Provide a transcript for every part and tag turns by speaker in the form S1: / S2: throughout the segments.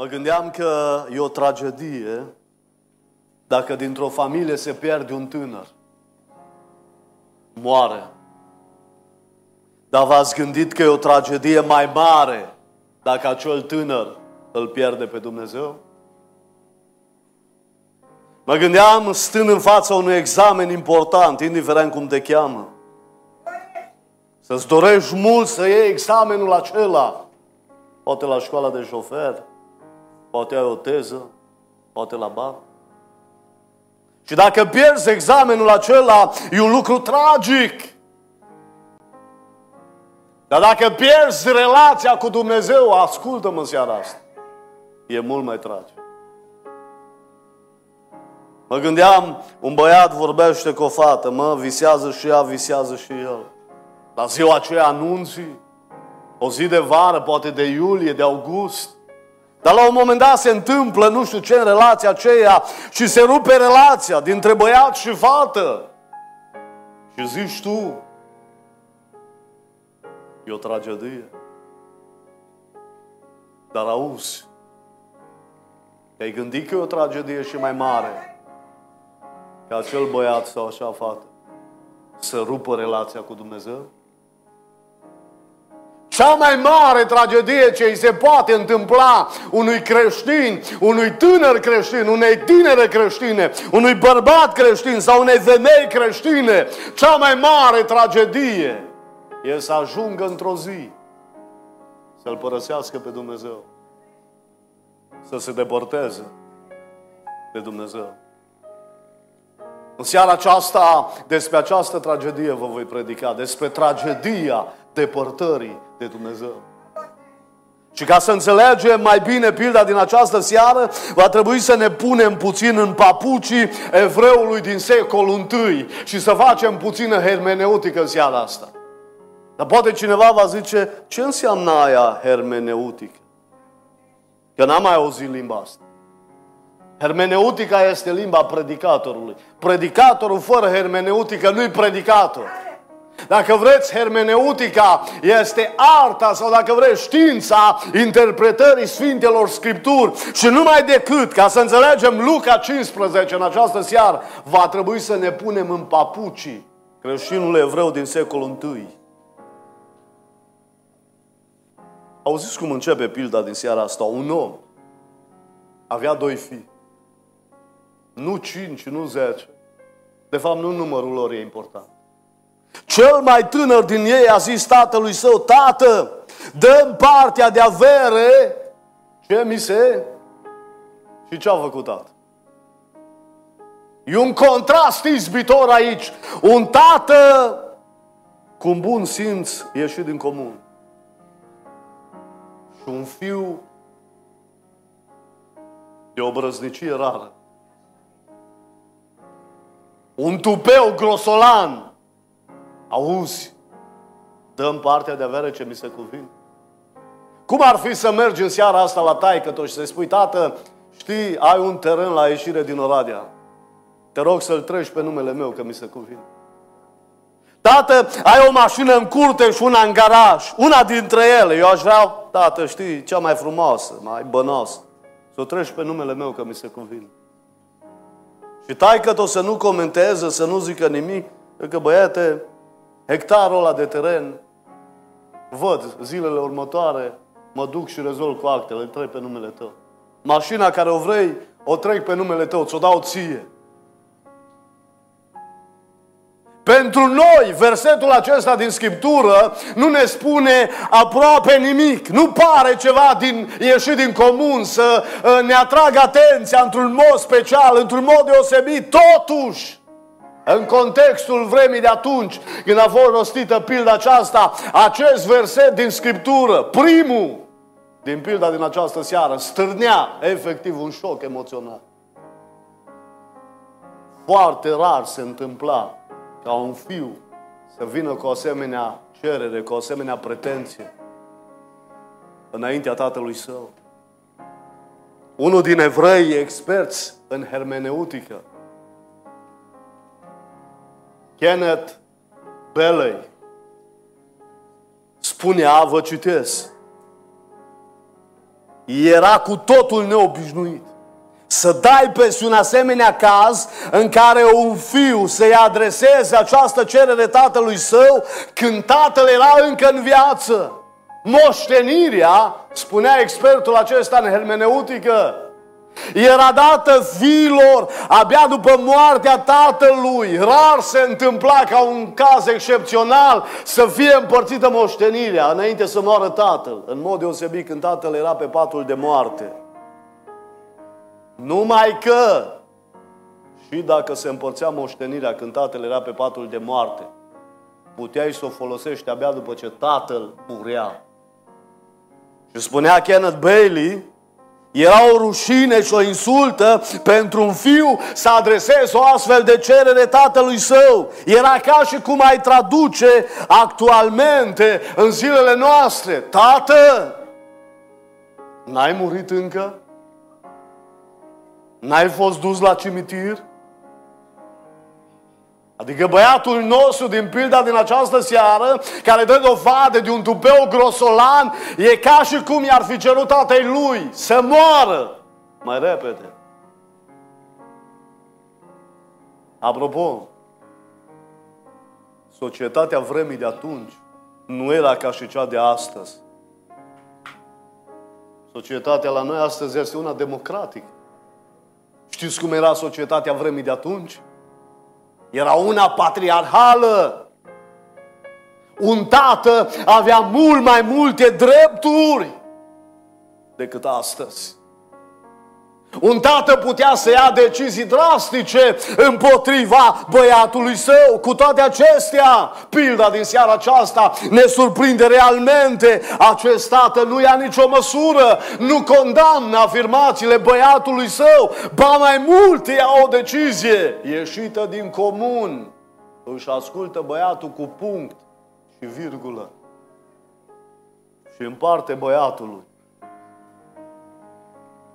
S1: Mă gândeam că e o tragedie dacă dintr-o familie se pierde un tânăr. Moare. Dar v-ați gândit că e o tragedie mai mare dacă acel tânăr îl pierde pe Dumnezeu? Mă gândeam stând în fața unui examen important, indiferent cum te cheamă. Să-ți dorești mult să iei examenul acela. Poate la școala de șofer, poate ai o teză, poate la bar. Și dacă pierzi examenul acela, e un lucru tragic. Dar dacă pierzi relația cu Dumnezeu, ascultă-mă în seara asta, e mult mai tragic. Mă gândeam, un băiat vorbește cu o fată, mă, visează și ea, visează și el. La ziua aceea anunții, o zi de vară, poate de iulie, de august. Dar la un moment dat se întâmplă, nu știu ce, în relația aceea și se rupe relația dintre băiat și fată. Și zici tu, e o tragedie. Dar auzi, te-ai gândit că e o tragedie și mai mare ca acel băiat sau așa fată să rupă relația cu Dumnezeu? Cea mai mare tragedie ce îi se poate întâmpla unui creștin, unui tânăr creștin, unei tinere creștine, unui bărbat creștin sau unei femei creștine, cea mai mare tragedie e să ajungă într-o zi să-L părăsească pe Dumnezeu, să se depărteze de Dumnezeu. În seara aceasta, despre această tragedie vă voi predica, despre tragedia depărtării de Dumnezeu. Și ca să înțelegem mai bine pilda din această seară, va trebui să ne punem puțin în papucii evreului din secolul I și să facem puțină hermeneutică în seara asta. Dar poate cineva va zice, ce înseamnă aia hermeneutică? Că n-am mai auzit limba asta. Hermeneutica este limba predicatorului. Predicatorul fără hermeneutică nu-i predicator. Dacă vreți, hermeneutica este arta sau dacă vreți, știința interpretării Sfintelor Scripturi și numai decât, ca să înțelegem Luca 15 în această seară, va trebui să ne punem în papucii creștinul evreu din secolul I. Auziți cum începe pilda din seara asta? Un om avea doi fii. Nu cinci, nu zece. De fapt, nu numărul lor e important. Cel mai tânăr din ei a zis tatălui său, Tată, dăm partea de avere ce mi se... Și ce a făcut tată? E un contrast izbitor aici. Un tată cu un bun simț ieșit din comun. Și un fiu de o brăznicie rară. Un tupeu grosolan Auzi, dăm partea de avere ce mi se cuvine. Cum ar fi să mergi în seara asta la taică și să-i spui, tată, știi, ai un teren la ieșire din Oradea. Te rog să-l treci pe numele meu, că mi se cuvine. Tată, ai o mașină în curteș și una în garaj. Una dintre ele. Eu aș vrea, tată, știi, cea mai frumoasă, mai bănoasă. Să o treci pe numele meu, că mi se cuvine. Și taică o să nu comenteze, să nu zică nimic, că băiete, hectarul ăla de teren, văd zilele următoare, mă duc și rezolv cu actele, trec pe numele tău. Mașina care o vrei, o trec pe numele tău, ți-o dau ție. Pentru noi, versetul acesta din Scriptură nu ne spune aproape nimic. Nu pare ceva din, ieșit din comun să uh, ne atragă atenția într-un mod special, într-un mod deosebit. Totuși, în contextul vremii de atunci, când a fost rostită pilda aceasta, acest verset din Scriptură, primul din pilda din această seară, stârnea efectiv un șoc emoțional. Foarte rar se întâmpla ca un fiu să vină cu o asemenea cerere, cu o asemenea pretenție înaintea tatălui său. Unul din evrei experți în hermeneutică Kenneth Bailey spunea, vă citesc, era cu totul neobișnuit. Să dai peste un asemenea caz în care un fiu să-i adreseze această cerere tatălui său când tatăl era încă în viață. Moștenirea, spunea expertul acesta în hermeneutică, era dată fiilor abia după moartea tatălui. Rar se întâmpla ca un caz excepțional să fie împărțită moștenirea înainte să moară tatăl. În mod deosebit când tatăl era pe patul de moarte. Numai că și dacă se împărțea moștenirea când tatăl era pe patul de moarte, puteai să o folosești abia după ce tatăl murea. Și spunea Kenneth Bailey, era o rușine și o insultă pentru un fiu să adreseze o astfel de cerere tatălui său. Era ca și cum ai traduce actualmente în zilele noastre. Tată, n-ai murit încă? N-ai fost dus la cimitir? Adică băiatul nostru din pilda din această seară, care dă dovadă de un tupeu grosolan, e ca și cum i-ar fi cerut tatei lui să moară mai repede. Apropo, societatea vremii de atunci nu era ca și cea de astăzi. Societatea la noi astăzi este una democratică. Știți cum era societatea vremii de atunci? Era una patriarhală. Un tată avea mult mai multe drepturi decât astăzi. Un tată putea să ia decizii drastice împotriva băiatului său. Cu toate acestea, pilda din seara aceasta ne surprinde realmente. Acest tată nu ia nicio măsură, nu condamnă afirmațiile băiatului său, ba mai mult ia o decizie ieșită din comun. Își ascultă băiatul cu punct și virgulă și împarte băiatului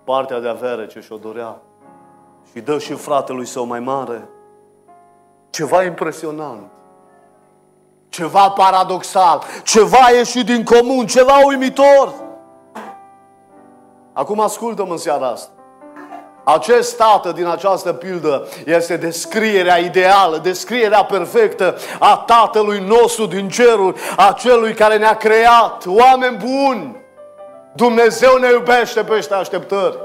S1: partea de avere ce și-o dorea și dă și fratelui său mai mare. Ceva impresionant, ceva paradoxal, ceva ieșit din comun, ceva uimitor. Acum ascultă-mă în seara asta. Acest tată din această pildă este descrierea ideală, descrierea perfectă a Tatălui nostru din cerul, a celui care ne-a creat, oameni buni. Dumnezeu ne iubește peste așteptări.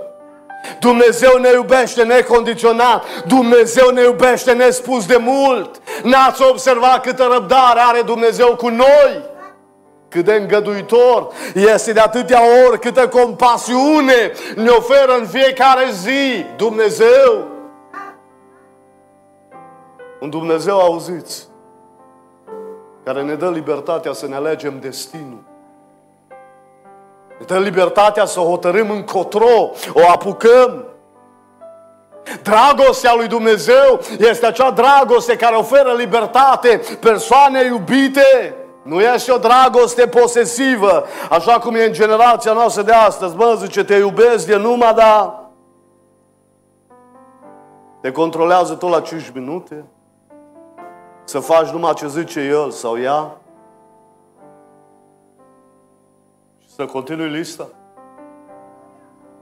S1: Dumnezeu ne iubește necondiționat. Dumnezeu ne iubește nespus de mult. N-ați observat câtă răbdare are Dumnezeu cu noi? Cât de îngăduitor este de atâtea ori, câtă compasiune ne oferă în fiecare zi Dumnezeu. Un Dumnezeu, auziți, care ne dă libertatea să ne alegem destinul. Ne dă libertatea să hotărâm încotro, o apucăm. Dragostea lui Dumnezeu este acea dragoste care oferă libertate persoane iubite. Nu este o dragoste posesivă, așa cum e în generația noastră de astăzi. Bă, zice, te iubesc de numai, dar te controlează tot la 5 minute, să faci numai ce zice el sau ea. Să continui lista?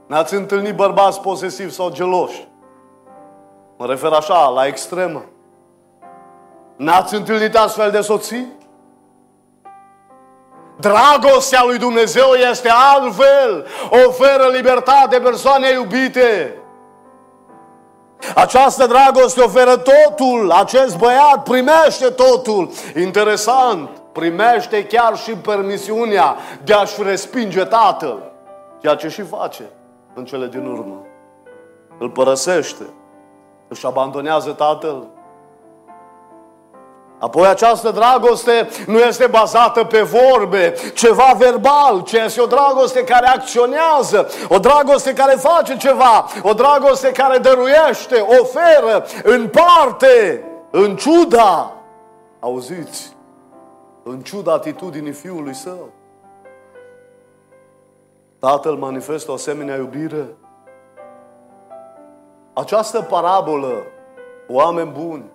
S1: N-ați întâlnit bărbați posesivi sau geloși? Mă refer așa, la extremă. N-ați întâlnit astfel de soții? Dragostea lui Dumnezeu este altfel. Oferă libertate persoane iubite. Această dragoste oferă totul. Acest băiat primește totul. Interesant primește chiar și permisiunea de a-și respinge tatăl, ceea ce și face în cele din urmă. Îl părăsește, își abandonează tatăl. Apoi această dragoste nu este bazată pe vorbe, ceva verbal, ci este o dragoste care acționează, o dragoste care face ceva, o dragoste care dăruiește, oferă, în parte, în ciuda. Auziți? În ciuda atitudinii fiului său. Tatăl manifestă o asemenea iubire. Această parabolă, oameni buni,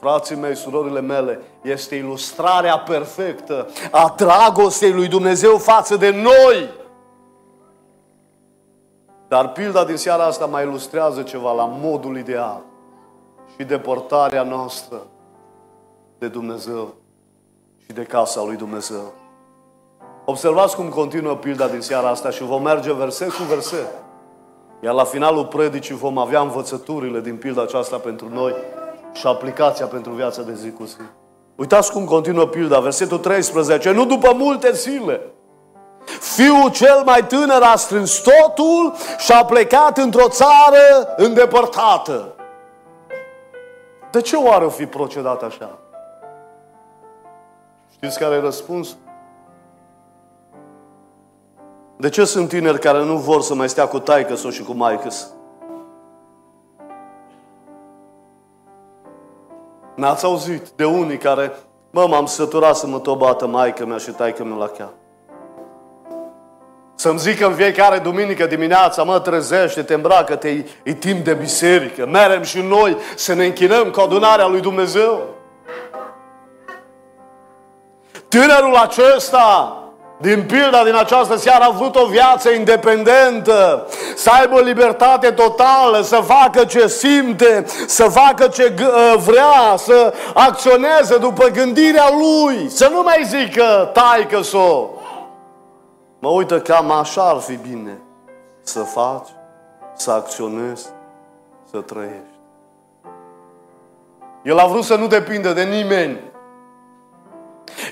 S1: frații mei, surorile mele, este ilustrarea perfectă a dragostei lui Dumnezeu față de noi. Dar pilda din seara asta mai ilustrează ceva la modul ideal și deportarea noastră de Dumnezeu și de casa lui Dumnezeu. Observați cum continuă pilda din seara asta și vom merge verset cu verset. Iar la finalul predicii vom avea învățăturile din pilda aceasta pentru noi și aplicația pentru viața de zi cu zi. Uitați cum continuă pilda, versetul 13. Nu după multe zile, fiul cel mai tânăr a strâns totul și a plecat într-o țară îndepărtată. De ce oare o fi procedat așa? Știți care e răspunsul? De ce sunt tineri care nu vor să mai stea cu taică sau și cu maică N-ați auzit de unii care, mă, m-am săturat să mă tobată maică mea și taică mea la chiar. Să-mi zică în fiecare duminică dimineața, mă, trezește, te îmbracă, te e timp de biserică. Merem și noi să ne închinăm cu adunarea lui Dumnezeu. Tânărul acesta din pilda din această seară a vrut o viață independentă, să aibă libertate totală, să facă ce simte, să facă ce ă, vrea, să acționeze după gândirea lui, să nu mai zică taică soț. Mă uită cam așa ar fi bine să faci, să acționezi, să trăiești. El a vrut să nu depindă de nimeni,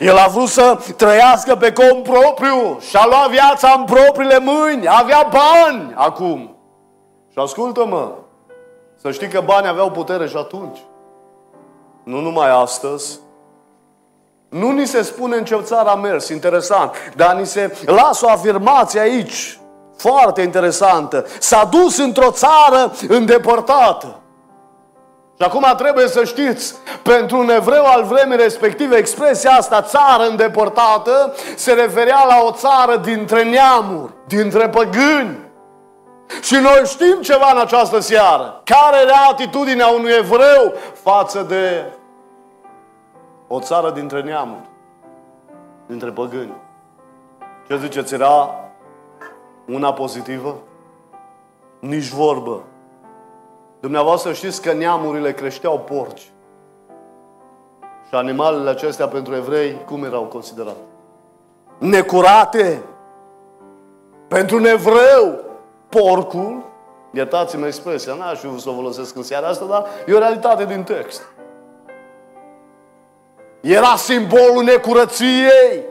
S1: el a vrut să trăiască pe cont propriu și a luat viața în propriile mâini. Avea bani acum. Și ascultă-mă, să știi că banii aveau putere și atunci. Nu numai astăzi. Nu ni se spune în ce țară a mers, interesant, dar ni se lasă o afirmație aici, foarte interesantă. S-a dus într-o țară îndepărtată. Și acum trebuie să știți, pentru un evreu al vremii respective, expresia asta, țară îndepărtată, se referea la o țară dintre neamuri, dintre păgâni. Și noi știm ceva în această seară. Care era atitudinea unui evreu față de o țară dintre neamuri, dintre păgâni? Ce ziceți, era una pozitivă? Nici vorbă. Dumneavoastră știți că neamurile creșteau porci. Și animalele acestea pentru evrei, cum erau considerate? Necurate. Pentru un evreu, porcul, iertați-mă expresia, n-aș fi să o folosesc în seara asta, dar e o realitate din text. Era simbolul necurăției.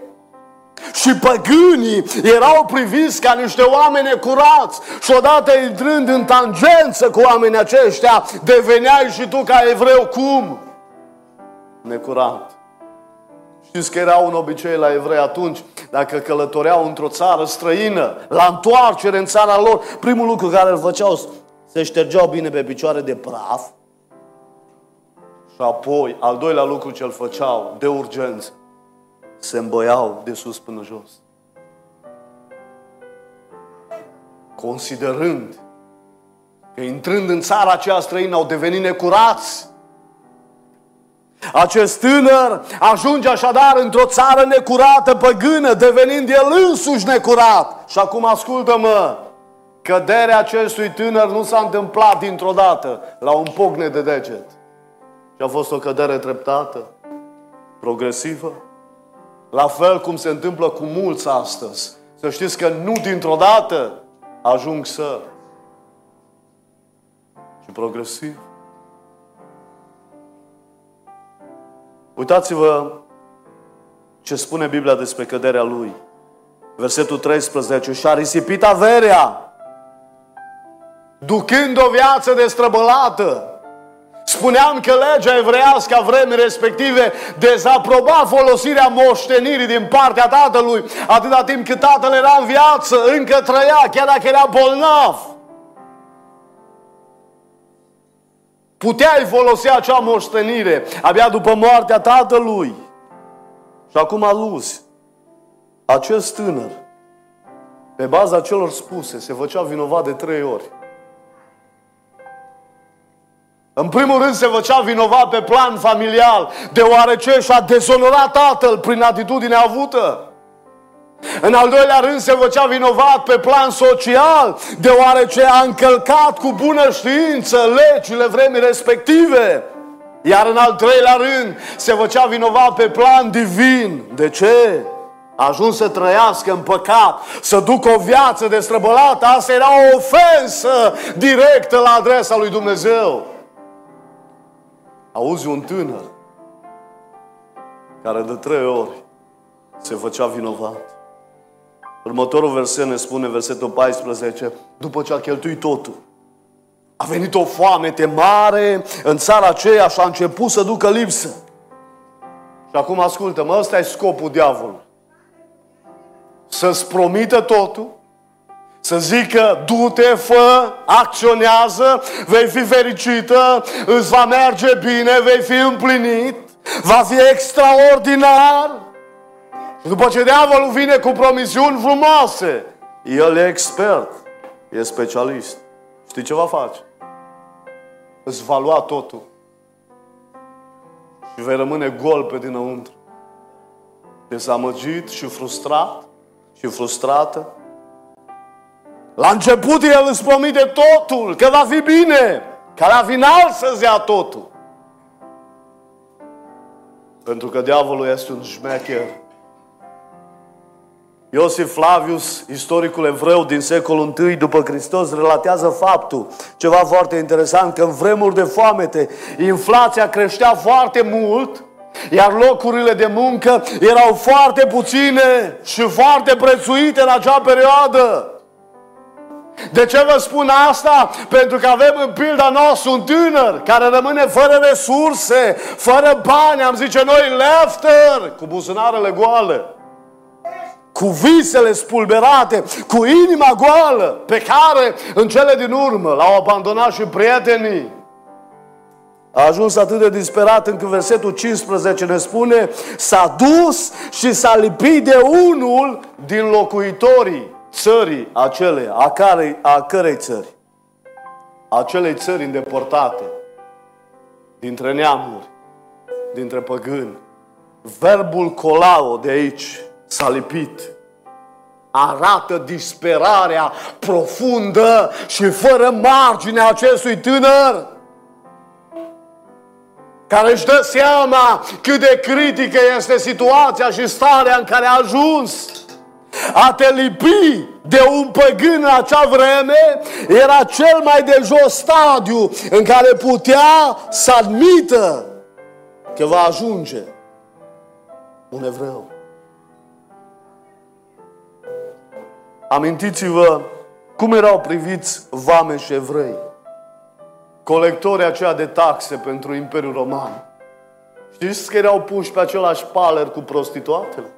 S1: Și păgânii erau priviți ca niște oameni necurați. Și odată intrând în tangență cu oamenii aceștia, deveneai și tu ca evreu cum? Necurat. Știți că era un obicei la evrei atunci, dacă călătoreau într-o țară străină, la întoarcere în țara lor, primul lucru care îl făceau, se ștergeau bine pe picioare de praf și apoi, al doilea lucru ce îl făceau, de urgență, se îmbăiau de sus până jos. Considerând că intrând în țara aceea străină au devenit necurați, acest tânăr ajunge așadar într-o țară necurată, păgână, devenind el însuși necurat. Și acum ascultă-mă, căderea acestui tânăr nu s-a întâmplat dintr-o dată, la un pocne de deget. Și a fost o cădere treptată, progresivă, la fel cum se întâmplă cu mulți astăzi. Să știți că nu dintr-o dată ajung să. Și progresiv. Uitați-vă ce spune Biblia despre căderea lui. Versetul 13. Și-a risipit averea, ducând o viață destrăbălată. Spuneam că legea evreiască a vremii respective dezaproba folosirea moștenirii din partea tatălui atâta timp cât tatăl era în viață, încă trăia, chiar dacă era bolnav. Puteai folosi acea moștenire abia după moartea tatălui. Și acum aluzi. Acest tânăr, pe baza celor spuse, se făcea vinovat de trei ori. În primul rând se făcea vinovat pe plan familial, deoarece și-a dezonorat tatăl prin atitudinea avută. În al doilea rând se făcea vinovat pe plan social, deoarece a încălcat cu bună știință legile vremii respective. Iar în al treilea rând se făcea vinovat pe plan divin. De ce? A ajuns să trăiască în păcat, să ducă o viață destrăbălată. Asta era o ofensă directă la adresa lui Dumnezeu. Auzi un tânăr care de trei ori se făcea vinovat. Următorul verset ne spune, versetul 14, după ce a cheltuit totul, a venit o foamete mare în țara aceea și a început să ducă lipsă. Și acum ascultă, mă, ăsta e scopul diavolului. Să-ți promită totul, să zică, du-te, fă, acționează, vei fi fericită, îți va merge bine, vei fi împlinit, va fi extraordinar. Și după ce diavolul vine cu promisiuni frumoase, el e expert, e specialist. Știi ce va face? Îți va lua totul. Și vei rămâne gol pe dinăuntru. Dezamăgit și frustrat și frustrată. La început el îți promite totul, că va fi bine, ca la final să-ți ia totul. Pentru că diavolul este un șmecher. Iosif Flavius, istoricul evreu din secolul I după Hristos, relatează faptul, ceva foarte interesant, că în vremuri de foamete, inflația creștea foarte mult, iar locurile de muncă erau foarte puține și foarte prețuite în acea perioadă. De ce vă spun asta? Pentru că avem în pilda noastră un tânăr care rămâne fără resurse, fără bani, am zice noi, lefter, cu buzunarele goale cu visele spulberate, cu inima goală, pe care în cele din urmă l-au abandonat și prietenii. A ajuns atât de disperat încât versetul 15 ne spune S-a dus și s-a lipit de unul din locuitorii țării acele, a, care, a cărei țări? Acelei țări îndepărtate, dintre neamuri, dintre păgâni. Verbul colao de aici s-a lipit. Arată disperarea profundă și fără margine a acestui tânăr care își dă seama cât de critică este situația și starea în care a ajuns. A te lipi de un păgân în acea vreme era cel mai de jos stadiu în care putea să admită că va ajunge un evreu. Amintiți-vă cum erau priviți vame și evrei, colectorii aceia de taxe pentru Imperiul Roman. Știți că erau puși pe același paler cu prostituatele?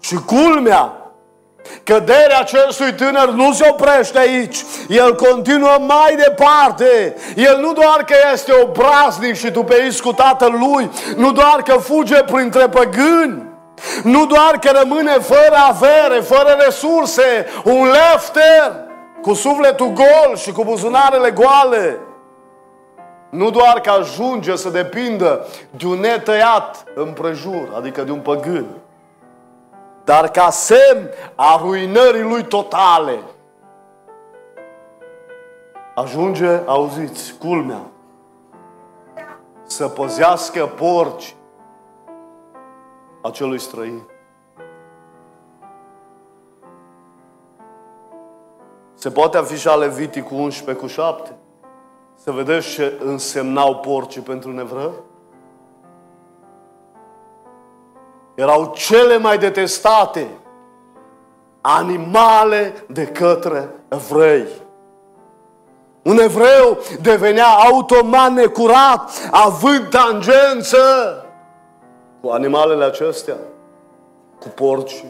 S1: Și culmea, Căderea acestui tânăr nu se oprește aici. El continuă mai departe. El nu doar că este obraznic și tupeist cu tatăl lui, nu doar că fuge printre păgâni, nu doar că rămâne fără avere, fără resurse, un lefter cu sufletul gol și cu buzunarele goale. Nu doar că ajunge să depindă de un netăiat împrejur, adică de un păgân, dar ca semn a ruinării lui totale. Ajunge, auziți, culmea, să păzească porci acelui străin. Se poate afișa Levitii cu 11 cu 7? Să vedeți ce însemnau porcii pentru nevră? Erau cele mai detestate animale de către evrei. Un evreu devenea automat necurat, având tangență cu animalele acestea, cu porci.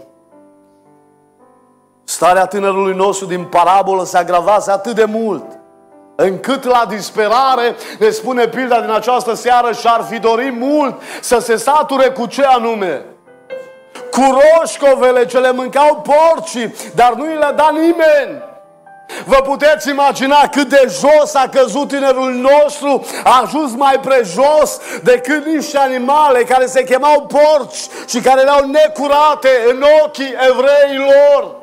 S1: Starea tânărului nostru din parabolă se agravase atât de mult, încât la disperare, ne spune pilda din această seară, și-ar fi dorit mult să se sature cu ce anume? Cu roșcovele ce le mâncau porcii, dar nu i le-a dat nimeni. Vă puteți imagina cât de jos a căzut tinerul nostru, a ajuns mai prejos decât niște animale care se chemau porci și care erau necurate în ochii evreilor.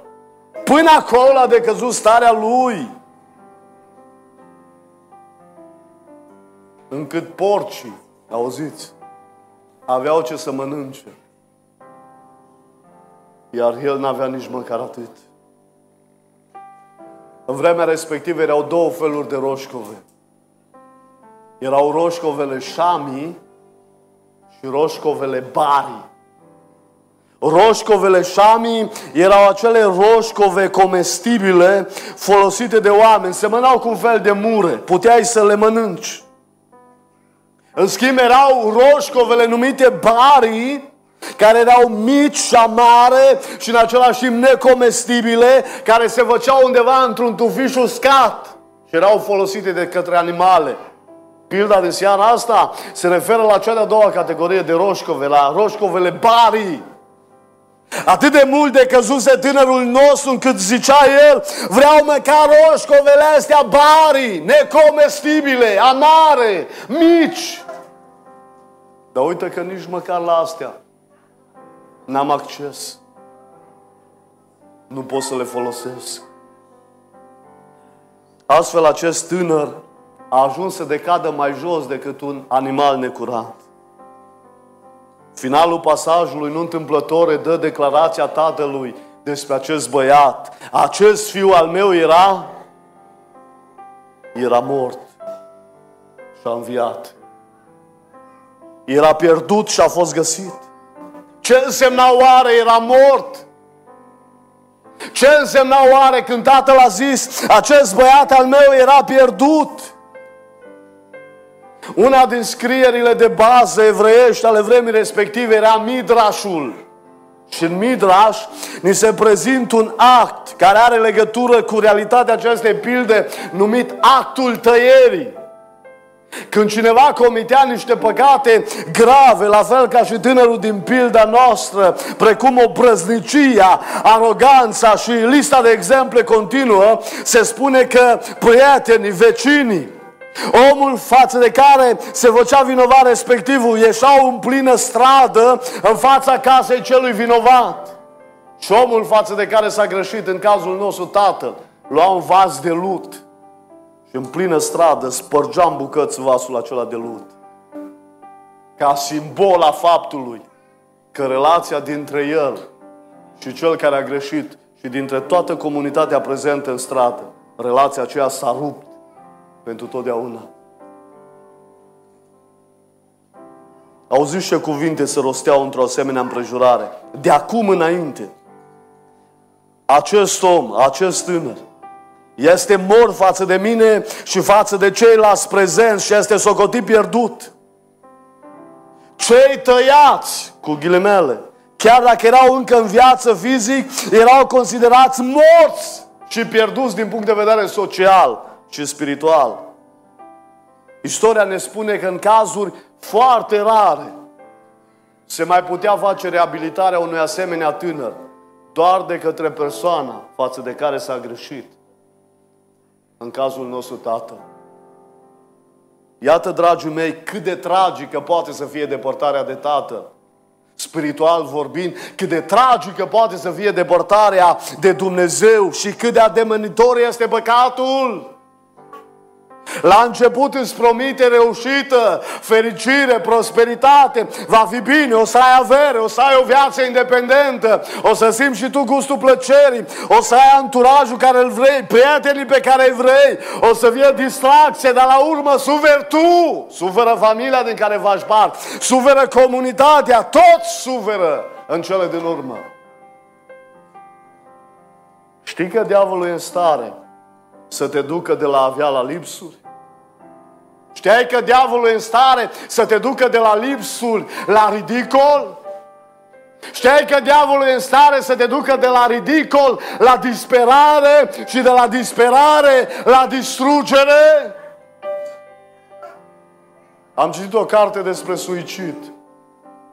S1: Până acolo a decăzut starea lui. Încât porcii, auziți, aveau ce să mănânce. Iar el n-avea nici măcar atât. În vremea respectivă erau două feluri de roșcove. Erau roșcovele șami și roșcovele bari. Roșcovele șami erau acele roșcove comestibile folosite de oameni. Semănau cu un fel de mure. Puteai să le mănânci. În schimb erau roșcovele numite bari, care erau mici și amare și în același timp necomestibile, care se făceau undeva într-un tufiș uscat și erau folosite de către animale. Pilda de seara asta se referă la cea de-a doua categorie de roșcove, la roșcovele barii. Atât de mult de căzuse tânărul nostru încât zicea el, vreau măcar roșcovele astea barii, necomestibile, amare, mici. Dar uite că nici măcar la astea n-am acces. Nu pot să le folosesc. Astfel, acest tânăr a ajuns să decadă mai jos decât un animal necurat. Finalul pasajului, nu întâmplător, dă declarația tatălui despre acest băiat. Acest fiu al meu era, era mort și a înviat. Era pierdut și a fost găsit. Ce însemna oare era mort? Ce însemna oare când tatăl a zis, acest băiat al meu era pierdut? Una din scrierile de bază evreiești ale vremii respective era Midrashul. Și în Midrash ni se prezintă un act care are legătură cu realitatea acestei pilde numit actul tăierii. Când cineva comitea niște păcate grave, la fel ca și tânărul din pilda noastră, precum o brăznicia, aroganța și lista de exemple continuă, se spune că prietenii, vecinii, Omul față de care se făcea vinovat respectivul ieșau în plină stradă în fața casei celui vinovat. Și omul față de care s-a greșit, în cazul nostru tatăl, lua un vas de lut și în plină stradă spărgea în bucăți vasul acela de lut. Ca simbol a faptului că relația dintre el și cel care a greșit și dintre toată comunitatea prezentă în stradă, relația aceea s-a rupt pentru totdeauna. Auziți ce cuvinte se rosteau într-o asemenea împrejurare. De acum înainte, acest om, acest tânăr, este mort față de mine și față de ceilalți prezenți și este socotit pierdut. Cei tăiați, cu ghilimele, chiar dacă erau încă în viață fizic, erau considerați morți și pierduți din punct de vedere social și spiritual. Istoria ne spune că în cazuri foarte rare se mai putea face reabilitarea unui asemenea tânăr doar de către persoana față de care s-a greșit. În cazul nostru, Tatăl. Iată, dragii mei, cât de tragică poate să fie depărtarea de Tatăl. Spiritual vorbind, cât de tragică poate să fie depărtarea de Dumnezeu și cât de ademenitor este păcatul. La început îți promite reușită, fericire, prosperitate, va fi bine, o să ai avere, o să ai o viață independentă, o să simți și tu gustul plăcerii, o să ai anturajul care îl vrei, prietenii pe care îi vrei, o să fie distracție, dar la urmă suferi tu, suferă familia din care faci parte, suferă comunitatea, toți suferă în cele din urmă. Știi că diavolul e în stare să te ducă de la avea la lipsuri? Știai că diavolul e în stare să te ducă de la lipsuri la ridicol? Știai că diavolul e în stare să te ducă de la ridicol la disperare și de la disperare la distrugere? Am citit o carte despre suicid.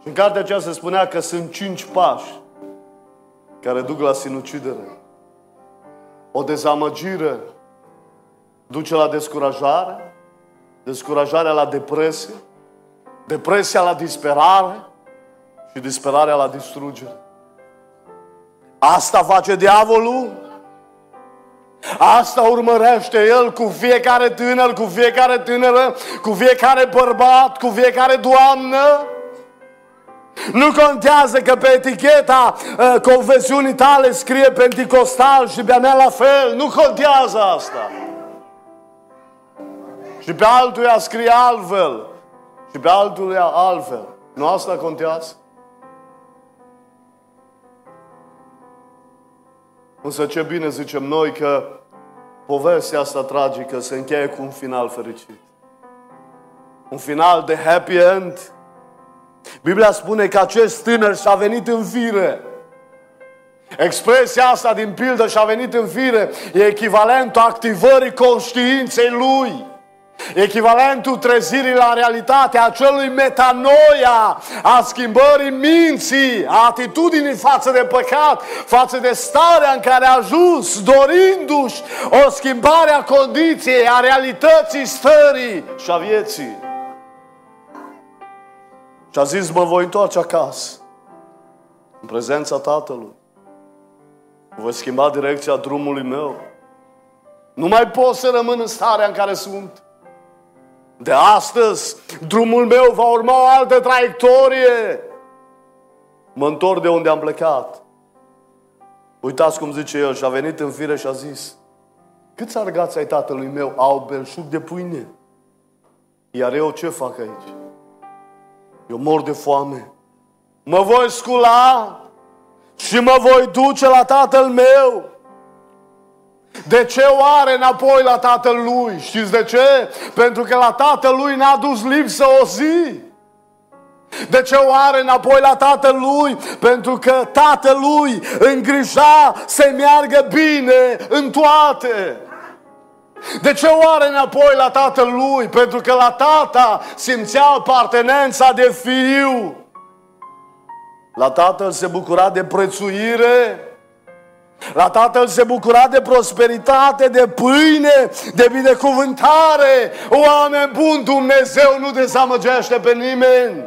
S1: Și în cartea aceea se spunea că sunt cinci pași care duc la sinucidere. O dezamăgire duce la descurajare, descurajarea la depresie, depresia la disperare și disperarea la distrugere. Asta face diavolul. Asta urmărește el cu fiecare tânăr, cu fiecare tânără, cu fiecare bărbat, cu fiecare doamnă. Nu contează că pe eticheta uh, confesiunii tale scrie Pentecostal și pe mea la fel. Nu contează asta. Și pe altuia scrie altfel. Și pe altuia altfel. Nu asta contează? Însă ce bine zicem noi că povestea asta tragică se încheie cu un final fericit. Un final de happy end. Biblia spune că acest tânăr și-a venit în fire. Expresia asta din pildă și-a venit în fire e echivalentul activării conștiinței lui. Echivalentul trezirii la realitate, a acelui metanoia, a schimbării minții, a atitudinii față de păcat, față de starea în care a ajuns, dorindu-și o schimbare a condiției, a realității stării și a vieții. Și a zis, mă voi întoarce acasă, în prezența Tatălui. Voi schimba direcția drumului meu. Nu mai pot să rămân în starea în care sunt. De astăzi, drumul meu va urma o altă traiectorie. Mă întorc de unde am plecat. Uitați cum zice el și a venit în fire și a zis Câți argați ai tatălui meu au belșug de pâine? Iar eu ce fac aici? Eu mor de foame. Mă voi scula și mă voi duce la tatăl meu de ce oare înapoi la tatăl lui? Știți de ce? Pentru că la tatăl lui n-a dus lipsă o zi. De ce oare înapoi la tatăl lui? Pentru că tatăl lui îngrija să meargă bine în toate. De ce oare înapoi la tatăl lui? Pentru că la tata simțea apartenența de fiu. La tatăl se bucura de prețuire. La tatăl se bucura de prosperitate, de pâine, de binecuvântare. Oameni buni, Dumnezeu nu dezamăgește pe nimeni.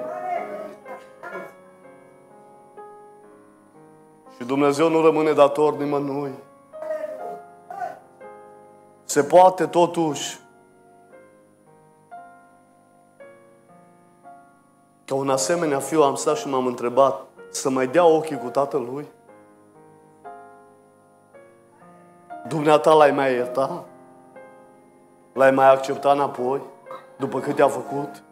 S1: Și Dumnezeu nu rămâne dator nimănui. Se poate totuși ca un asemenea fiu am stat și m-am întrebat să mai dea ochii cu tatăl lui? Dumneata l-ai mai iertat? L-ai mai acceptat înapoi? După cât a făcut?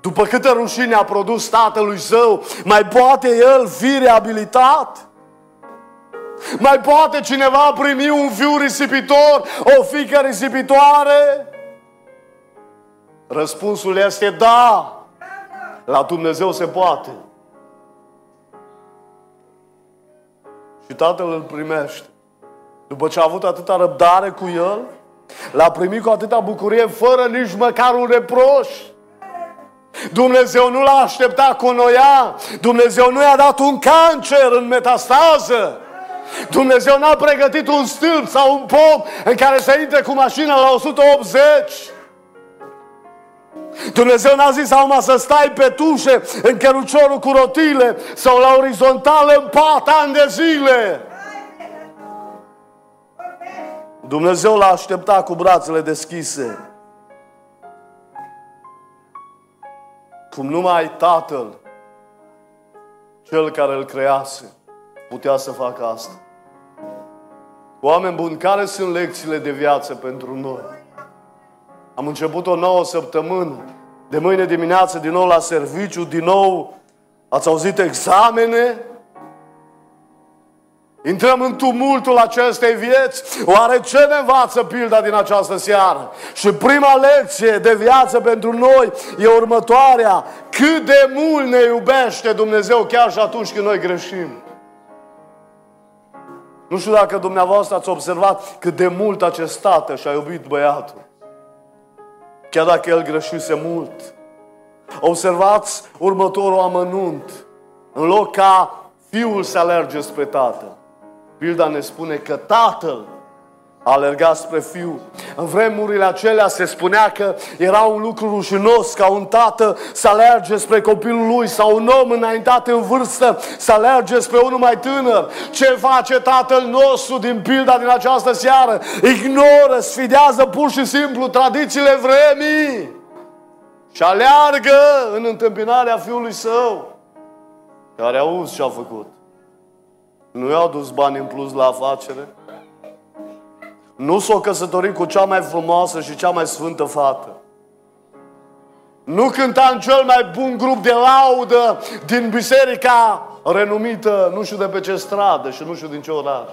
S1: După câte rușine a produs tatălui său, mai poate el fi reabilitat? Mai poate cineva primi un fiu risipitor, o fică risipitoare? Răspunsul este da. La Dumnezeu se poate. Și tatăl îl primește. După ce a avut atâta răbdare cu el, l-a primit cu atâta bucurie, fără nici măcar un reproș. Dumnezeu nu l-a așteptat cu noia. Dumnezeu nu i-a dat un cancer în metastază. Dumnezeu n-a pregătit un stâlp sau un pom în care să intre cu mașina la 180. Dumnezeu n-a zis acum să stai pe tușe în căruciorul cu rotile sau la orizontală în pat ani de zile. Dumnezeu l-a așteptat cu brațele deschise. Cum numai Tatăl, Cel care îl crease, putea să facă asta. Oameni buni, care sunt lecțiile de viață pentru noi? Am început o nouă săptămână. De mâine dimineață din nou la serviciu, din nou ați auzit examene. Intrăm în tumultul acestei vieți. Oare ce ne învață pilda din această seară? Și prima lecție de viață pentru noi e următoarea. Cât de mult ne iubește Dumnezeu chiar și atunci când noi greșim. Nu știu dacă dumneavoastră ați observat cât de mult acest tată și-a iubit băiatul chiar dacă el greșise mult. Observați următorul amănunt. În loc ca fiul să alerge spre tatăl, Pilda ne spune că tatăl a alergat spre fiu. În vremurile acelea se spunea că era un lucru rușinos ca un tată să alerge spre copilul lui sau un om înaintat în vârstă să alerge spre unul mai tânăr. Ce face tatăl nostru din pilda din această seară? Ignoră, sfidează pur și simplu tradițiile vremii și aleargă în întâmpinarea fiului său care auzi ce a făcut. Nu i-au dus bani în plus la afacere? Nu s-o căsătorit cu cea mai frumoasă și cea mai sfântă fată. Nu cânta în cel mai bun grup de laudă din biserica renumită, nu știu de pe ce stradă și nu știu din ce oraș.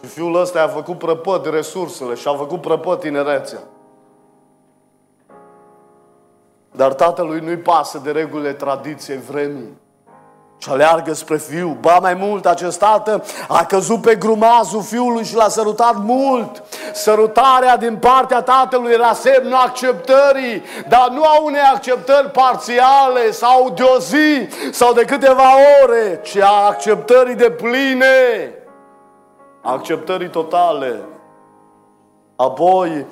S1: Și fiul ăsta a făcut prăpăt resursele și a făcut prăpăt tinerețea. Dar tatălui nu-i pasă de regulile tradiției vremii și aleargă spre fiu. Ba mai mult, acest tată a căzut pe grumazul fiului și l-a sărutat mult. Sărutarea din partea tatălui era semnul acceptării, dar nu a unei acceptări parțiale sau de o zi sau de câteva ore, ci a acceptării de pline, acceptării totale. Apoi,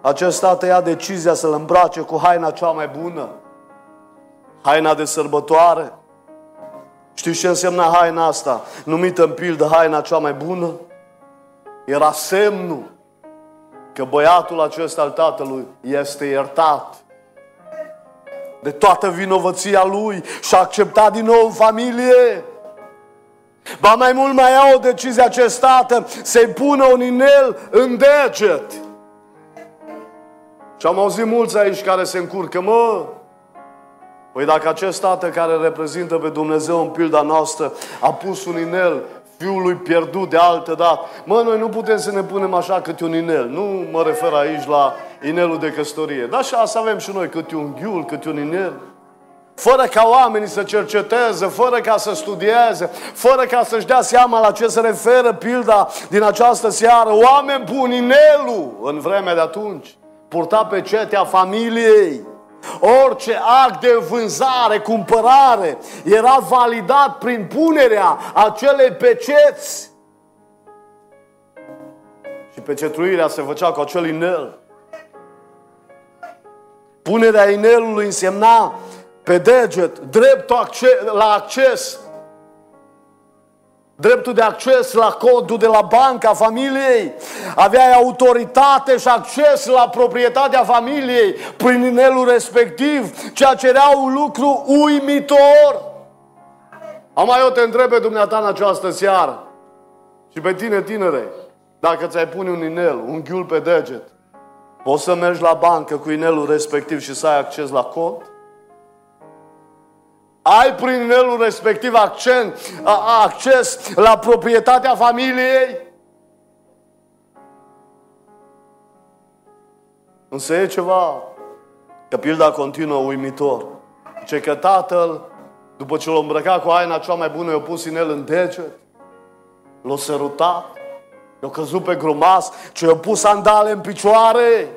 S1: acest tată ia decizia să-l îmbrace cu haina cea mai bună, haina de sărbătoare, știu ce însemna haina asta, numită în pildă haina cea mai bună? Era semnul că băiatul acesta al tatălui este iertat de toată vinovăția lui și a acceptat din nou în familie. Ba mai mult mai ia o decizie acest tată să-i pună un inel în deget. Și am auzit mulți aici care se încurcă, mă, Păi dacă acest tată care reprezintă pe Dumnezeu în pilda noastră a pus un inel fiului pierdut de altă dată, mă, noi nu putem să ne punem așa câte un inel. Nu mă refer aici la inelul de căsătorie. Dar așa să avem și noi câte un ghiul, câte un inel. Fără ca oamenii să cerceteze, fără ca să studieze, fără ca să-și dea seama la ce se referă pilda din această seară. Oameni buni, inelul în vremea de atunci purta pe cetea familiei. Orice act de vânzare, cumpărare era validat prin punerea acelei peceți. Și pecetruirea se făcea cu acel inel. Punerea inelului însemna pe deget dreptul la acces dreptul de acces la codul de la banca familiei, aveai autoritate și acces la proprietatea familiei prin inelul respectiv, ceea ce era un lucru uimitor. Am mai eu te întreb pe dumneata în această seară și pe tine, tinere, dacă ți-ai pune un inel, un ghiul pe deget, poți să mergi la bancă cu inelul respectiv și să ai acces la cod? Ai prin inelul respectiv accent, acces la proprietatea familiei? Însă e ceva, că pilda continuă uimitor. Ce că tatăl, după ce l-a îmbrăcat cu aina cea mai bună, i-a pus inel în deget, l-a sărutat, i-a căzut pe grumas, ce i-a pus sandale în picioare,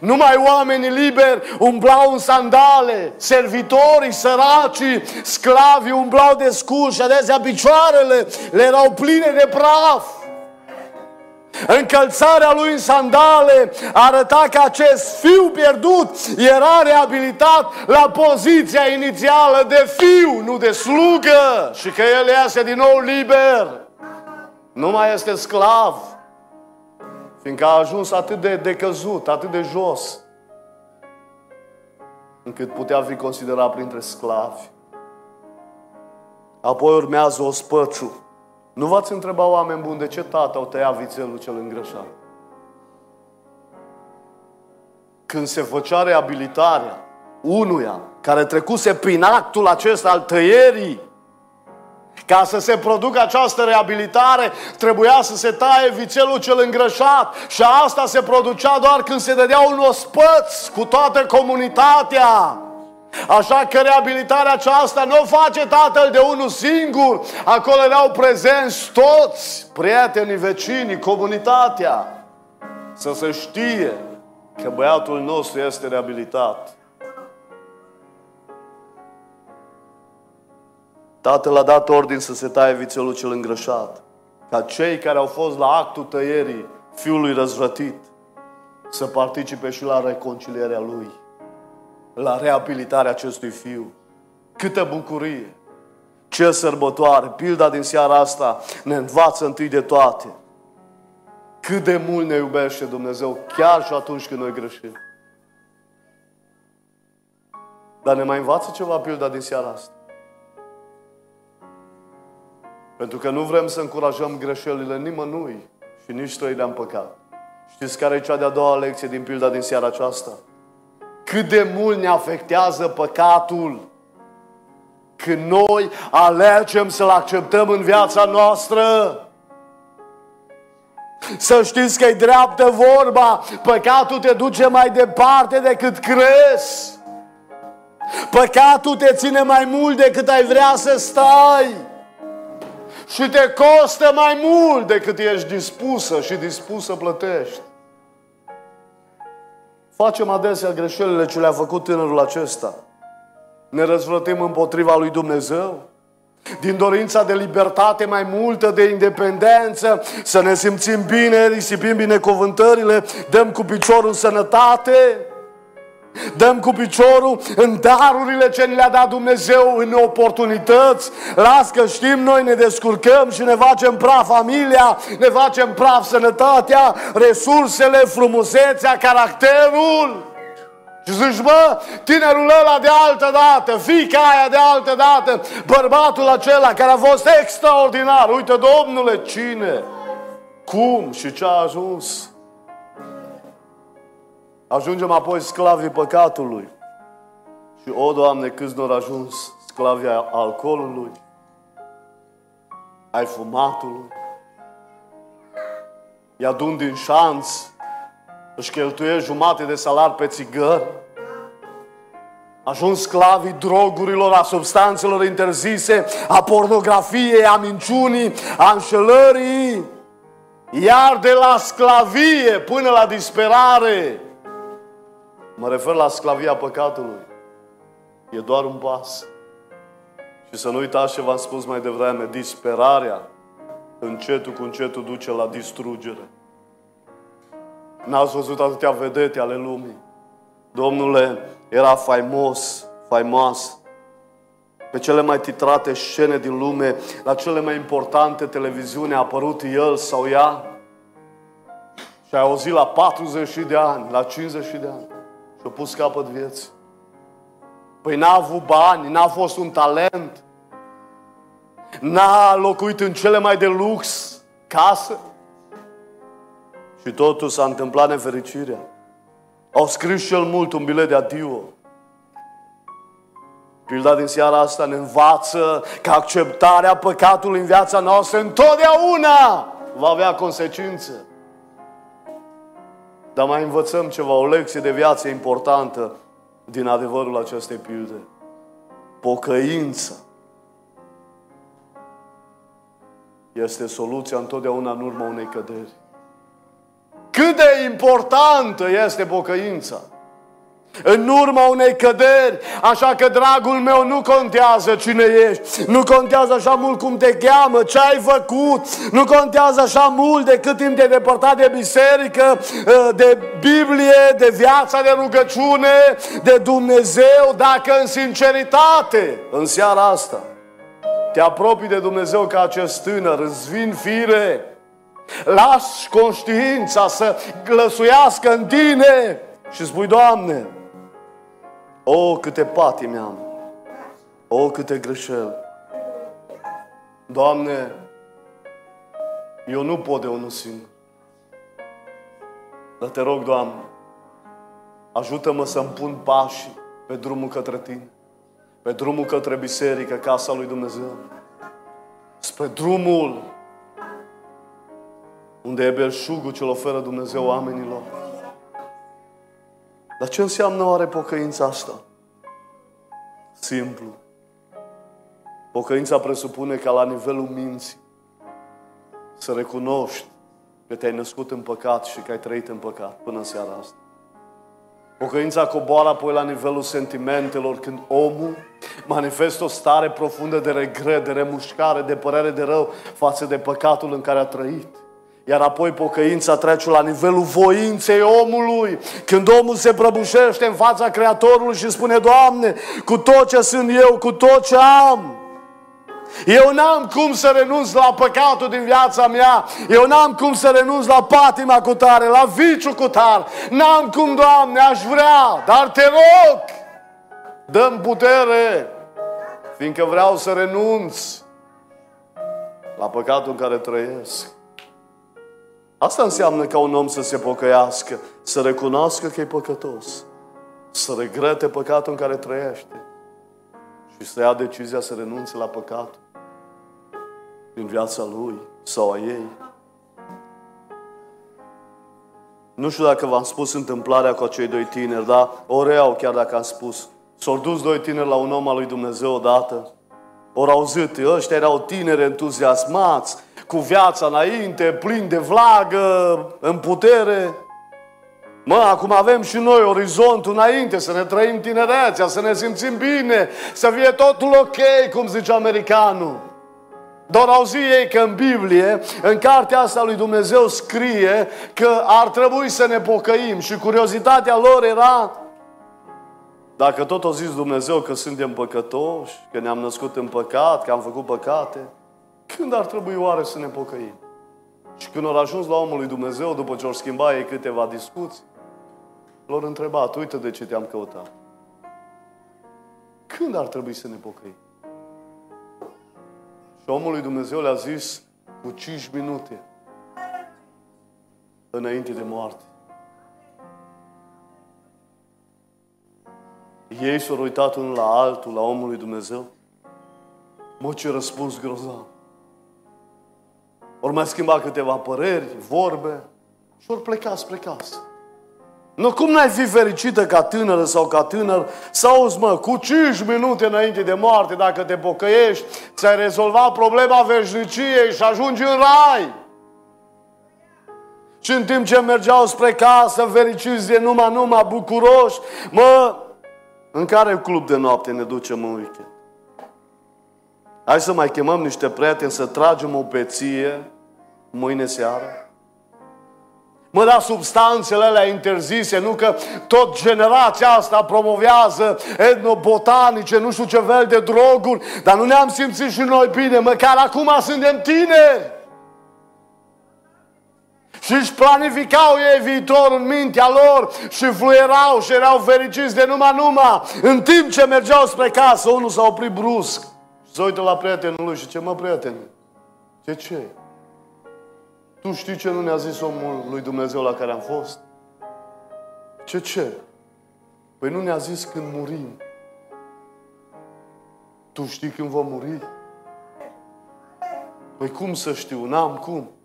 S1: numai oamenii liberi umblau în sandale, servitorii, săracii, sclavii umblau de scurs și adesea picioarele le erau pline de praf. Încălțarea lui în sandale arăta că acest fiu pierdut era reabilitat la poziția inițială de fiu, nu de slugă, și că el iese din nou liber. Nu mai este sclav. Fiindcă a ajuns atât de decăzut, atât de jos, încât putea fi considerat printre sclavi. Apoi urmează o spăciu. Nu v-ați întrebat oameni buni de ce tata au tăiat vițelul cel îngrășat? Când se făcea reabilitarea unuia care trecuse prin actul acesta al tăierii, ca să se producă această reabilitare, trebuia să se taie vițelul cel îngrășat și asta se producea doar când se dădea un ospăț cu toată comunitatea. Așa că reabilitarea aceasta nu o face tatăl de unul singur. Acolo erau prezenți toți, prietenii, vecinii, comunitatea. Să se știe că băiatul nostru este reabilitat. Tatăl a dat ordin să se taie vițelul cel îngrășat, ca cei care au fost la actul tăierii fiului răzvrătit să participe și la reconcilierea lui, la reabilitarea acestui fiu. Câtă bucurie! Ce sărbătoare! Pilda din seara asta ne învață întâi de toate cât de mult ne iubește Dumnezeu, chiar și atunci când noi greșim. Dar ne mai învață ceva pilda din seara asta. Pentru că nu vrem să încurajăm greșelile nimănui și nici trăirea în păcat. Știți care e cea de-a doua lecție din pilda din seara aceasta? Cât de mult ne afectează păcatul când noi alegem să-L acceptăm în viața noastră. Să știți că e dreaptă vorba, păcatul te duce mai departe decât crezi. Păcatul te ține mai mult decât ai vrea să stai. Și te costă mai mult decât ești dispusă și dispus să plătești. Facem adesea greșelile ce le-a făcut tânărul acesta. Ne răzvrătim împotriva lui Dumnezeu. Din dorința de libertate mai multă, de independență, să ne simțim bine, risipim binecuvântările, dăm cu piciorul în sănătate, Dăm cu piciorul în darurile ce ne le-a dat Dumnezeu, în oportunități. Las că știm, noi ne descurcăm și ne facem praf familia, ne facem praf sănătatea, resursele, frumusețea, caracterul. Și zici, bă, tinerul ăla de altă dată, fica aia de altă dată, bărbatul acela care a fost extraordinar. Uite, domnule, cine? Cum și ce a ajuns? Ajungem apoi sclavii păcatului. Și, o, Doamne, câți nu au ajuns sclavii alcoolului, ai fumatului, i adun din șanț, își cheltuie jumate de salar pe țigări, ajuns sclavii drogurilor, a substanțelor interzise, a pornografiei, a minciunii, a înșelării, iar de la sclavie până la disperare, Mă refer la sclavia păcatului. E doar un pas. Și să nu uitați ce v-am spus mai devreme, disperarea încetul cu încetul duce la distrugere. N-ați văzut atâtea vedete ale lumii. Domnule, era faimos, faimoasă. Pe cele mai titrate scene din lume, la cele mai importante televiziune a apărut el sau ea. Și ai auzit la 40 de ani, la 50 de ani și-a pus capăt vieții. Păi n-a avut bani, n-a fost un talent, n-a locuit în cele mai de lux casă. Și totul s-a întâmplat nefericirea. Au scris cel mult un bilet de adio. Pilda din seara asta ne învață că acceptarea păcatului în viața noastră întotdeauna va avea consecințe. Dar mai învățăm ceva, o lecție de viață importantă din adevărul acestei pilde. Pocăința este soluția întotdeauna în urma unei căderi. Cât de importantă este pocăința! În urma unei căderi. Așa că, dragul meu, nu contează cine ești, nu contează așa mult cum te cheamă, ce ai făcut, nu contează așa mult de cât timp te-ai depărtat de biserică, ă, de Biblie, de viața de rugăciune, de Dumnezeu, dacă în sinceritate, în seara asta, te apropii de Dumnezeu ca acest tânăr, îți vin fire, lași conștiința să glăsuiască în tine și spui, Doamne, o, câte patimi am! O, câte greșeli! Doamne, eu nu pot de unul singur. Dar te rog, Doamne, ajută-mă să-mi pun pașii pe drumul către Tine, pe drumul către biserică, casa lui Dumnezeu, spre drumul unde e belșugul ce-l oferă Dumnezeu oamenilor. Dar ce înseamnă oare pocăința asta? Simplu. Pocăința presupune ca la nivelul minții să recunoști că te-ai născut în păcat și că ai trăit în păcat până în seara asta. Pocăința coboară apoi la nivelul sentimentelor când omul manifestă o stare profundă de regret, de remușcare, de părere de rău față de păcatul în care a trăit. Iar apoi pocăința trece la nivelul voinței omului. Când omul se prăbușește în fața Creatorului și spune, Doamne, cu tot ce sunt eu, cu tot ce am, eu n-am cum să renunț la păcatul din viața mea. Eu n-am cum să renunț la patima cu tare, la viciu cu tare. N-am cum, Doamne, aș vrea, dar te rog, dăm putere, fiindcă vreau să renunț la păcatul în care trăiesc. Asta înseamnă ca un om să se pocăiască, să recunoască că e păcătos, să regrete păcatul în care trăiește și să ia decizia să renunțe la păcatul din viața lui sau a ei. Nu știu dacă v-am spus întâmplarea cu acei doi tineri, dar o reau chiar dacă am spus. S-au dus doi tineri la un om al lui Dumnezeu odată. Ori auzit, ăștia erau tineri entuziasmați, cu viața înainte, plini de vlagă, în putere. Mă, acum avem și noi orizontul înainte, să ne trăim tinerețea, să ne simțim bine, să fie totul ok, cum zice americanul. Doar auzi ei că în Biblie, în cartea asta lui Dumnezeu scrie că ar trebui să ne pocăim și curiozitatea lor era dacă tot o zis Dumnezeu că suntem păcătoși, că ne-am născut în păcat, că am făcut păcate, când ar trebui oare să ne pocăim? Și când au ajuns la omul lui Dumnezeu, după ce au schimbat ei câteva discuții, lor întrebat, uite de ce te-am căutat. Când ar trebui să ne pocăim? Și omul lui Dumnezeu le-a zis cu 5 minute înainte de moarte. Ei s-au uitat unul la altul, la omul lui Dumnezeu. Mă, ce răspuns grozav. Ori mai schimba câteva păreri, vorbe și ori pleca spre casă. Nu, cum n-ai fi fericită ca tânără sau ca tânăr să auzi, mă, cu 5 minute înainte de moarte, dacă te pocăiești, ți-ai rezolvat problema veșniciei și ajungi în rai. Și în timp ce mergeau spre casă, fericiți de numai, numai, bucuroși, mă, în care club de noapte ne ducem în weekend? Hai să mai chemăm niște prieteni să tragem o peție mâine seară? Mă, da substanțele alea interzise, nu că tot generația asta promovează etnobotanice, nu știu ce fel de droguri, dar nu ne-am simțit și noi bine, măcar acum suntem tineri. Și își planificau ei viitorul în mintea lor și fluierau și erau fericiți de numai numai. În timp ce mergeau spre casă, unul s-a oprit brusc și se uită la prietenul lui și ce mă prieteni, ce ce? Tu știi ce nu ne-a zis omul lui Dumnezeu la care am fost? Ce ce? Păi nu ne-a zis când murim. Tu știi când vom muri? Păi cum să știu? N-am cum.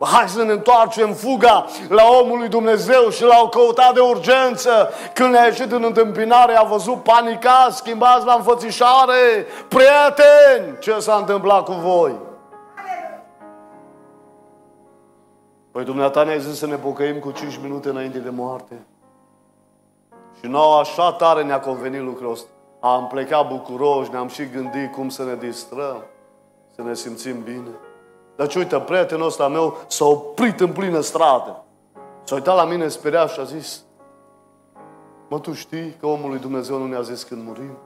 S1: Hai să ne întoarcem fuga la omul lui Dumnezeu și l-au căutat de urgență. Când ne-a ieșit în întâmpinare, a văzut panicat, schimbați la înfățișare. Prieteni, ce s-a întâmplat cu voi? Păi dumneata ne-ai zis să ne pocăim cu 5 minute înainte de moarte. Și nouă așa tare ne-a convenit lucrul ăsta. Am plecat bucuroși, ne-am și gândit cum să ne distrăm, să ne simțim bine. Deci uite, prietenul ăsta meu s-a oprit în plină stradă. S-a uitat la mine speriat și a zis, mă, tu știi că omul lui Dumnezeu nu ne-a zis când murim?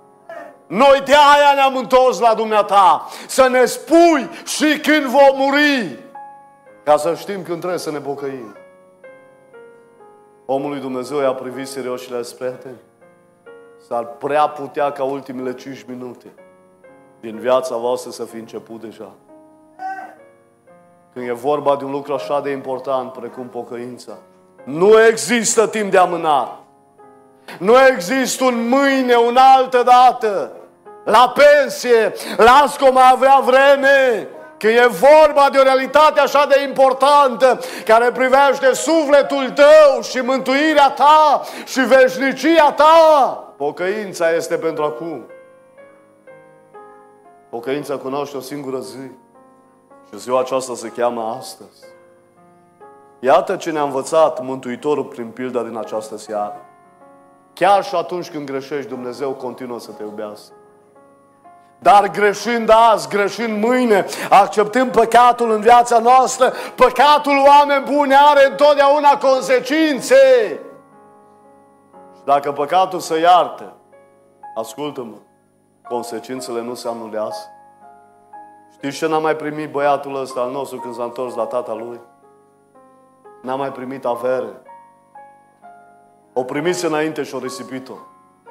S1: Noi de aia ne-am întors la dumneata, să ne spui și când vom muri. Ca să știm când trebuie să ne pocăim. Omul lui Dumnezeu i-a privit serios și le-a zis, prieteni, s-ar prea putea ca ultimele 5 minute din viața voastră să fi început deja. Când e vorba de un lucru așa de important precum pocăința, nu există timp de amânat. Nu există un mâine, un altă dată. La pensie, las că mai avea vreme. Că e vorba de o realitate așa de importantă care privește sufletul tău și mântuirea ta și veșnicia ta. Pocăința este pentru acum. Pocăința cunoaște o singură zi. Și ziua aceasta se cheamă astăzi. Iată ce ne-a învățat Mântuitorul prin pilda din această seară. Chiar și atunci când greșești, Dumnezeu continuă să te iubească. Dar greșind azi, greșind mâine, acceptând păcatul în viața noastră, păcatul oameni buni are întotdeauna consecințe. Și dacă păcatul se iartă, ascultă-mă, consecințele nu se anulează. Știți ce n-a mai primit băiatul ăsta al nostru când s-a întors la tata lui? N-a mai primit avere. O primise înainte și o risipit-o.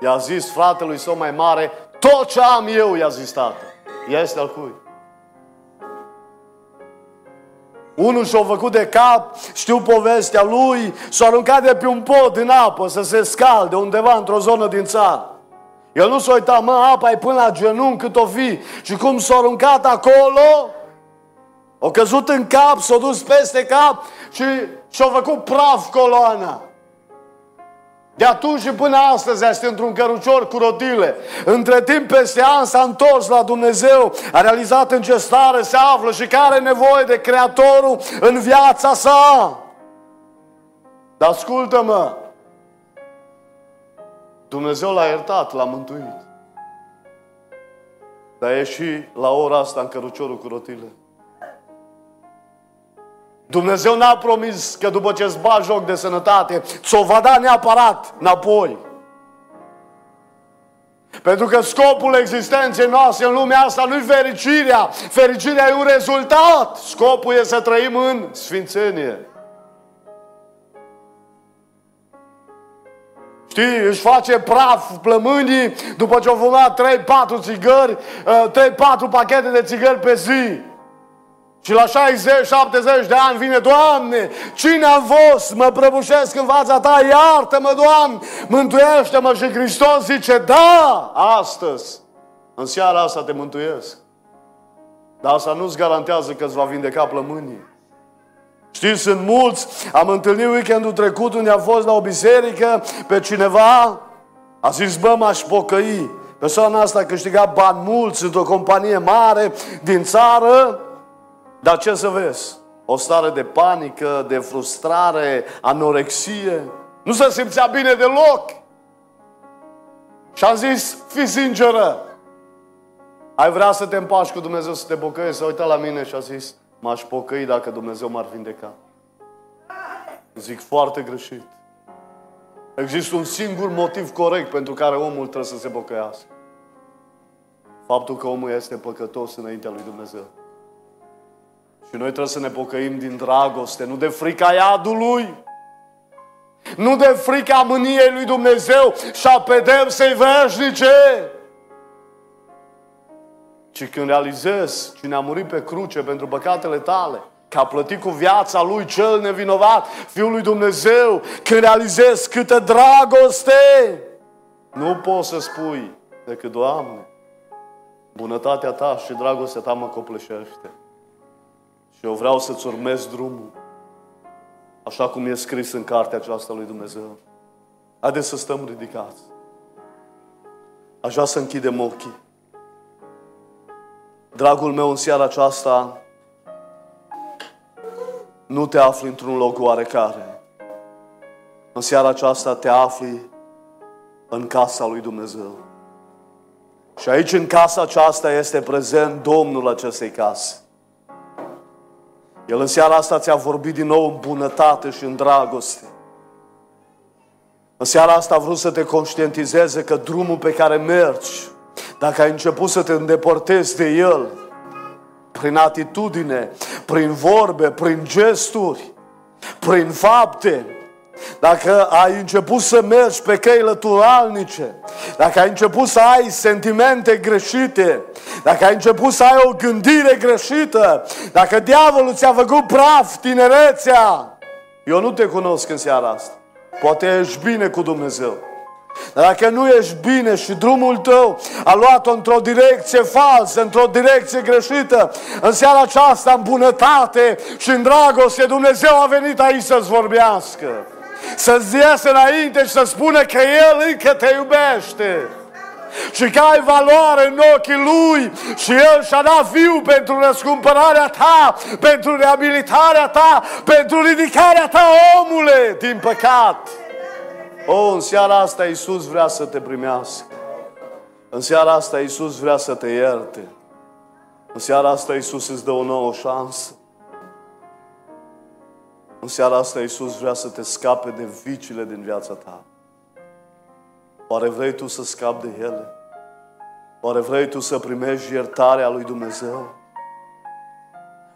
S1: I-a zis fratelui său mai mare, tot ce am eu, i-a zis tată. Este al cui? Unul și-a făcut de cap, știu povestea lui, s-a aruncat de pe un pod în apă să se scalde undeva într-o zonă din țară. El nu s-a uitat, mă, apa e până la genunchi cât o fi. Și cum s-a aruncat acolo, o căzut în cap, s-a dus peste cap și și-a făcut praf coloana. De atunci și până astăzi este într-un cărucior cu rotile. Între timp, peste an s-a întors la Dumnezeu, a realizat în ce stare se află și care are nevoie de Creatorul în viața sa. Dar ascultă-mă, Dumnezeu l-a iertat, l-a mântuit. Dar e și la ora asta în căruciorul cu rotile. Dumnezeu n-a promis că după ce îți bagi joc de sănătate, ți-o va da neapărat înapoi. Pentru că scopul existenței noastre în lumea asta nu-i fericirea. Fericirea e un rezultat. Scopul e să trăim în sfințenie. Știi, își face praf plămânii după ce au fumat 3-4 țigări, 3-4 uh, pachete de țigări pe zi. Și la 60-70 de ani vine, Doamne, cine am fost? Mă prăbușesc în fața Ta, iartă-mă, Doamne, mântuiește-mă și Hristos zice, da, astăzi, în seara asta te mântuiesc. Dar asta nu-ți garantează că îți va vindeca plămânii. Știți, sunt mulți, am întâlnit weekendul trecut unde a fost la o biserică pe cineva, a zis, bă, m-aș pocăi. Persoana asta a câștigat bani mulți într-o companie mare din țară, dar ce să vezi? O stare de panică, de frustrare, anorexie. Nu se simțea bine deloc. Și am zis, fi sinceră. Ai vrea să te împaci cu Dumnezeu, să te pocăiești? S-a uitat la mine și a zis, m-aș pocăi dacă Dumnezeu m-ar vindeca. Zic foarte greșit. Există un singur motiv corect pentru care omul trebuie să se pocăiască. Faptul că omul este păcătos înaintea lui Dumnezeu. Și noi trebuie să ne pocăim din dragoste, nu de frica iadului, nu de frica mâniei lui Dumnezeu și a pedepsei veșnice, ci când realizezi cine a murit pe cruce pentru păcatele tale, că a plătit cu viața lui cel nevinovat, Fiul lui Dumnezeu, când realizezi câtă dragoste, nu poți să spui decât, Doamne, bunătatea Ta și dragostea Ta mă copleșește. Și eu vreau să-ți urmez drumul. Așa cum e scris în cartea aceasta lui Dumnezeu. Haideți să stăm ridicați. Aș vrea să închidem ochii. Dragul meu, în seara aceasta, nu te afli într-un loc oarecare. În seara aceasta te afli în casa lui Dumnezeu. Și aici, în casa aceasta, este prezent Domnul acestei case. El în seara asta ți-a vorbit din nou în bunătate și în dragoste. În seara asta a vrut să te conștientizeze că drumul pe care mergi, dacă ai început să te îndepărtezi de el, prin atitudine, prin vorbe, prin gesturi, prin fapte, dacă ai început să mergi pe căile turalnice, dacă ai început să ai sentimente greșite, dacă ai început să ai o gândire greșită, dacă diavolul ți-a făcut praf tinerețea, eu nu te cunosc în seara asta. Poate ești bine cu Dumnezeu. Dar dacă nu ești bine și drumul tău a luat-o într-o direcție falsă, într-o direcție greșită, în seara aceasta, în bunătate și în dragoste, Dumnezeu a venit aici să-ți vorbească să-ți iasă înainte și să spună că El încă te iubește. Și că ai valoare în ochii Lui și El și-a dat fiu pentru răscumpărarea ta, pentru reabilitarea ta, pentru ridicarea ta, omule, din păcat. Oh, în seara asta Iisus vrea să te primească. În seara asta Iisus vrea să te ierte. În seara asta Iisus îți dă o nouă șansă. În seara asta Iisus vrea să te scape de viciile din viața ta. Oare vrei tu să scapi de ele? Oare vrei tu să primești iertarea lui Dumnezeu?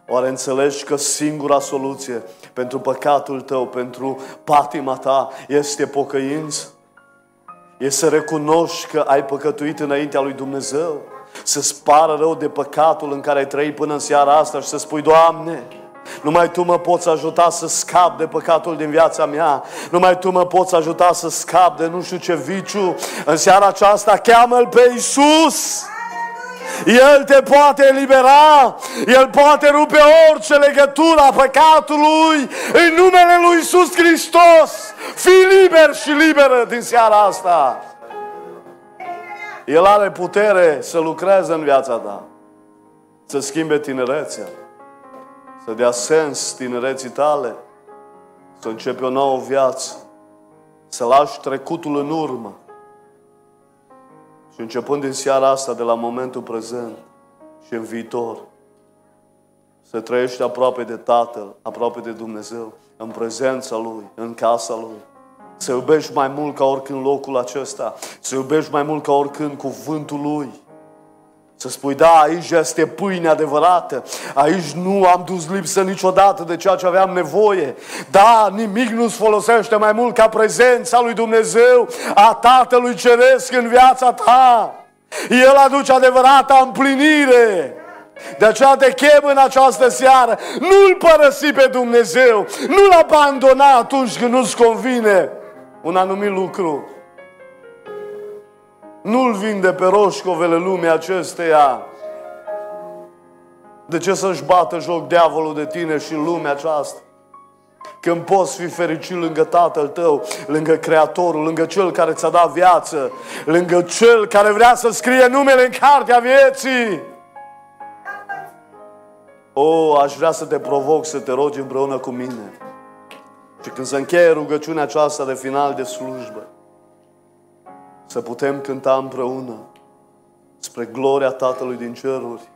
S1: Oare înțelegi că singura soluție pentru păcatul tău, pentru patima ta, este pocăință? E să recunoști că ai păcătuit înaintea lui Dumnezeu, să-ți pară rău de păcatul în care ai trăit până în seara asta și să spui, Doamne, numai Tu mă poți ajuta să scap de păcatul din viața mea. Numai Tu mă poți ajuta să scap de nu știu ce viciu. În seara aceasta cheamă-L pe Iisus. El te poate elibera, El poate rupe orice legătură a păcatului în numele Lui Iisus Hristos. Fii liber și liberă din seara asta. El are putere să lucreze în viața ta, să schimbe tinerețea, să dea sens tinereții tale, să începi o nouă viață, să lași trecutul în urmă, și începând din seara asta, de la momentul prezent și în viitor, să trăiești aproape de Tatăl, aproape de Dumnezeu, în prezența Lui, în casa Lui. Să iubești mai mult ca oricând locul acesta, să iubești mai mult ca oricând cuvântul Lui. Să spui, da, aici este pâine adevărată, aici nu am dus lipsă niciodată de ceea ce aveam nevoie. Da, nimic nu-ți folosește mai mult ca prezența lui Dumnezeu, a Tatălui Ceresc în viața ta. El aduce adevărata împlinire. De aceea te chem în această seară. Nu-L părăsi pe Dumnezeu. Nu-L abandona atunci când nu-ți convine un anumit lucru. Nu-l vinde pe roșcovele lumii acesteia. De ce să-și bată joc diavolul de tine și lumea aceasta? Când poți fi fericit lângă Tatăl tău, lângă Creatorul, lângă Cel care ți-a dat viață, lângă Cel care vrea să scrie numele în cartea vieții. O, aș vrea să te provoc să te rogi împreună cu mine. Și când se încheie rugăciunea aceasta de final de slujbă, să putem cânta împreună spre gloria Tatălui din ceruri,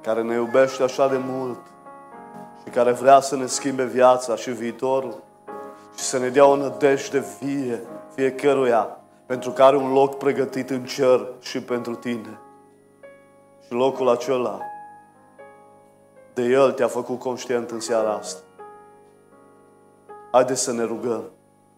S1: care ne iubește așa de mult și care vrea să ne schimbe viața și viitorul și să ne dea o nădejde vie fiecăruia, pentru că are un loc pregătit în cer și pentru tine. Și locul acela, de El te-a făcut conștient în seara asta. Haideți să ne rugăm.